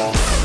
more.